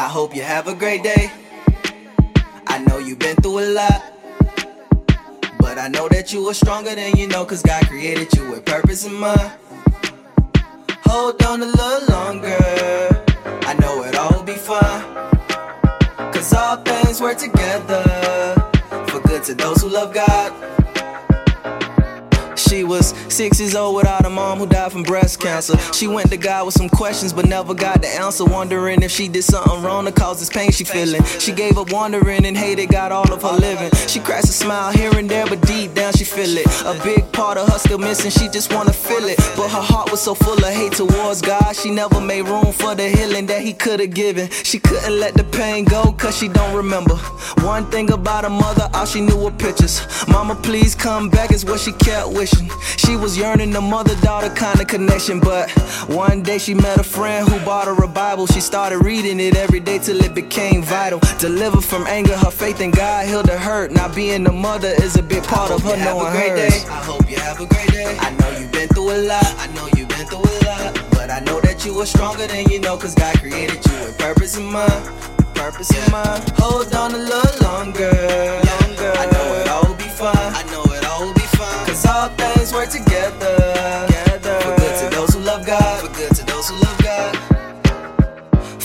I hope you have a great day. I know you've been through a lot. But I know that you are stronger than you know, cause God created you with purpose in mind. Hold on a little longer. I know it all will be fine. Cause all things work together for good to those who love God. She was six years old without a mom who died from breast cancer. She went to God with some questions but never got the answer. Wondering if she did something wrong to cause this pain she feeling. She gave up wondering and hated God all of her living. She cracks a smile here and there, but deep down she feel it. A big part of her still missing, she just wanna feel it. But her heart was so full of hate towards God, she never made room for the healing that He could have given. She couldn't let the pain go, cause she don't remember. One thing about her mother, all she knew were pictures. Mama, please come back, is what she kept wishing. She was yearning the mother daughter kind of connection, but one day she met a friend who bought her a Bible. She started reading it every day till it became vital. Delivered from anger, her faith in God healed her hurt. Now being a mother is a big part of her knowing hers. I hope you have a great day. I know you've been through a lot. I know you've been through a lot. But I know that you are stronger than you know, cause God created you with purpose in mind. Purpose in mind. Hold on a little. Longer. Work together. together. For good to those who love God. For.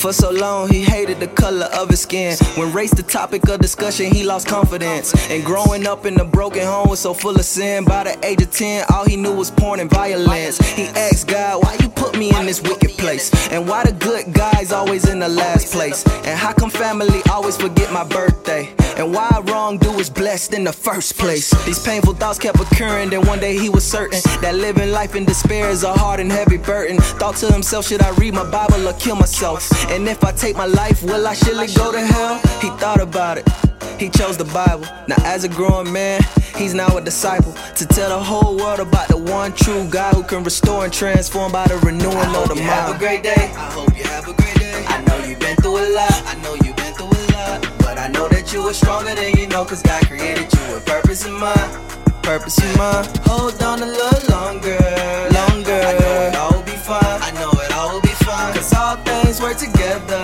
For so long, he hated the color of his skin. When race the topic of discussion, he lost confidence. And growing up in a broken home was so full of sin. By the age of 10, all he knew was porn and violence. He asked God, Why you put me in this wicked place? And why the good guys always in the last place? And how come family always forget my birthday? And why wrongdo is blessed in the first place? These painful thoughts kept occurring, then one day he was certain that living life in despair is a hard and heavy burden. Thought to himself, should I read my Bible or kill myself? And if I take my life, will I surely go to hell? He thought about it. He chose the Bible. Now, as a growing man, he's now a disciple to tell the whole world about the one true God who can restore and transform by the renewing of the mind. Have a great day. I hope you have a great day. I know you've been through a lot. I know you've But I know that you are stronger than you know, cause God created you with purpose in mind. Purpose in mind. Hold on a little longer. Longer. I know it all will be fine. I know it all will be fine. Cause all things work together.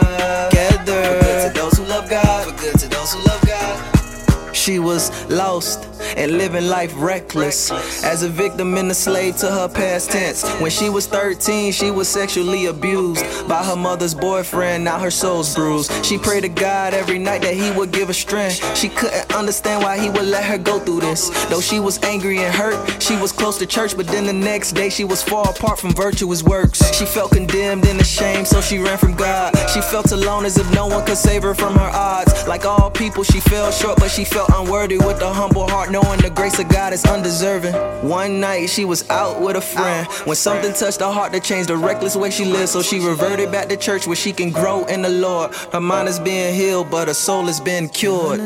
Together. For good to those who love God. For good to those who love God. She was lost and living life reckless. As a victim and a slave to her past tense. When she was 13, she was sexually abused by her mother's boyfriend. Now her soul's bruised. She prayed to God every night that He would give her strength. She couldn't understand why He would let her go through this. Though she was angry and hurt, she was close to church, but then the next day she was far apart from virtuous works. She felt condemned and ashamed, so she ran from God. She felt alone as if no one could save her from her odds. Like all people, she fell short, but she felt unworthy with a humble heart, knowing the grace of God is undeserving. One night she was out with a friend. When something touched her heart to change the reckless way she lived, so she reverted back to church where she can grow in the Lord. Her mind is being healed, but her soul has been cured.